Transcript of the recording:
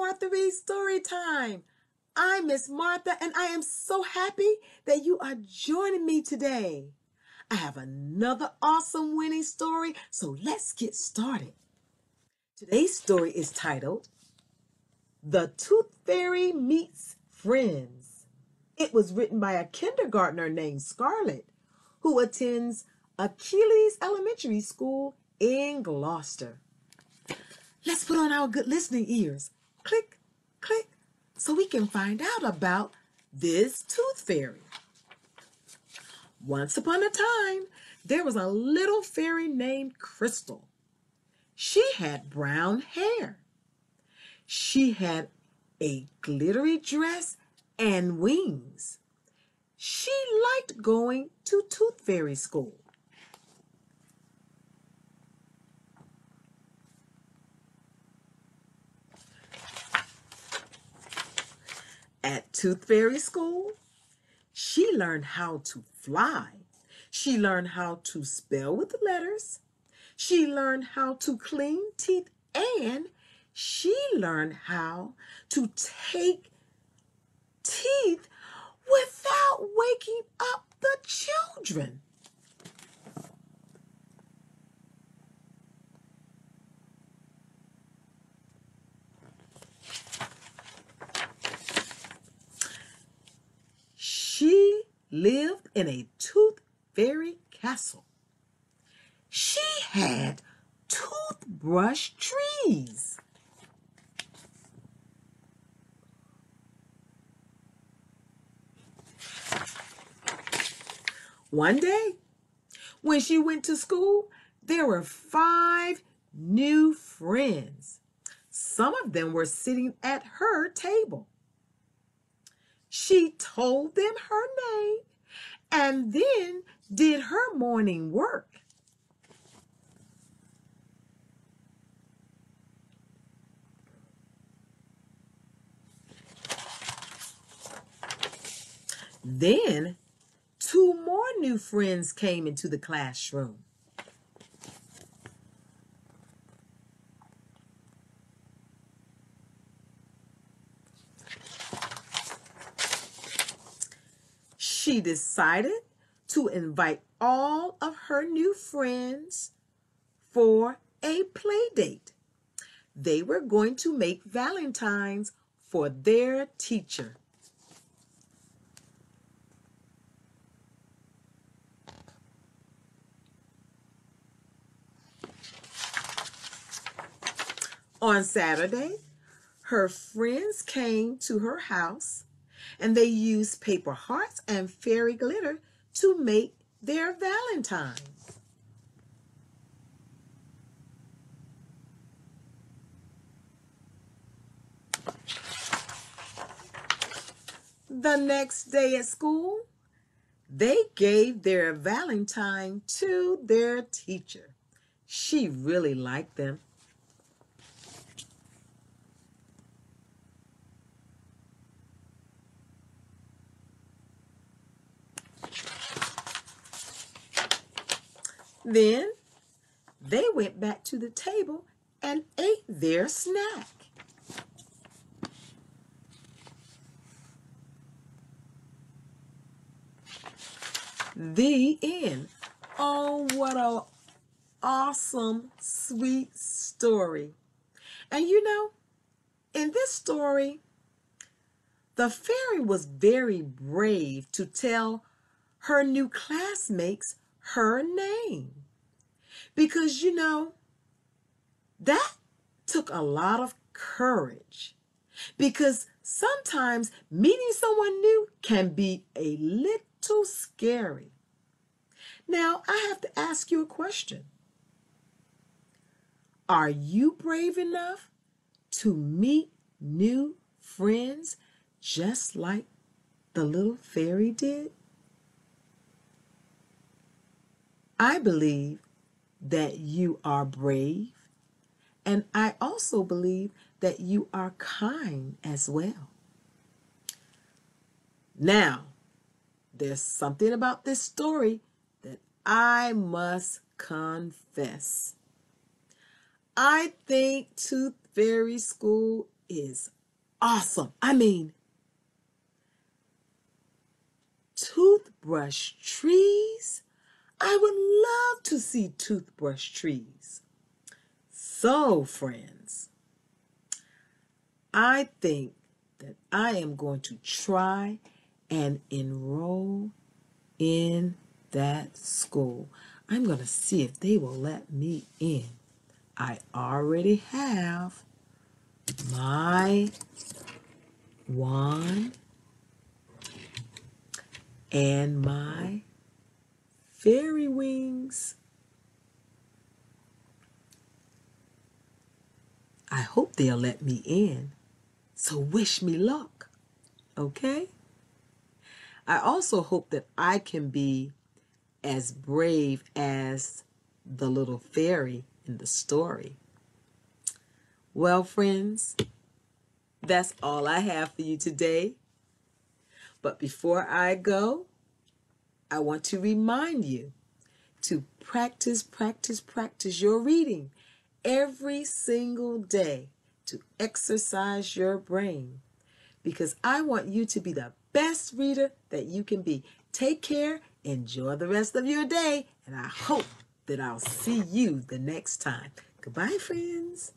Martha Reed Story Time. I'm Miss Martha, and I am so happy that you are joining me today. I have another awesome winning story, so let's get started. Today's story is titled The Tooth Fairy Meets Friends. It was written by a kindergartner named Scarlett, who attends Achilles Elementary School in Gloucester. Let's put on our good listening ears. Click, click, so we can find out about this tooth fairy. Once upon a time, there was a little fairy named Crystal. She had brown hair. She had a glittery dress and wings. She liked going to tooth fairy school. At Tooth Fairy School, she learned how to fly. She learned how to spell with the letters. She learned how to clean teeth and she learned how to take teeth without waking up the children. She lived in a tooth fairy castle. She had toothbrush trees. One day, when she went to school, there were five new friends. Some of them were sitting at her table. She told them her name and then did her morning work. Then two more new friends came into the classroom. She decided to invite all of her new friends for a play date. They were going to make Valentines for their teacher. On Saturday, her friends came to her house and they used paper hearts and fairy glitter to make their valentines. The next day at school, they gave their valentine to their teacher. She really liked them. Then they went back to the table and ate their snack. The end. Oh, what a awesome, sweet story. And you know, in this story, the fairy was very brave to tell her new classmates her name. Because, you know, that took a lot of courage. Because sometimes meeting someone new can be a little scary. Now, I have to ask you a question. Are you brave enough to meet new friends just like the little fairy did? I believe that you are brave, and I also believe that you are kind as well. Now, there's something about this story that I must confess. I think Tooth Fairy School is awesome. I mean, toothbrush trees. I would love to see toothbrush trees. So, friends, I think that I am going to try and enroll in that school. I'm going to see if they will let me in. I already have my wand and my fairy wings. I hope they'll let me in. So wish me luck, okay? I also hope that I can be as brave as the little fairy in the story. Well, friends, that's all I have for you today. But before I go, I want to remind you to practice, practice, practice your reading every single day to exercise your brain because I want you to be the best reader that you can be. Take care, enjoy the rest of your day, and I hope that I'll see you the next time. Goodbye, friends.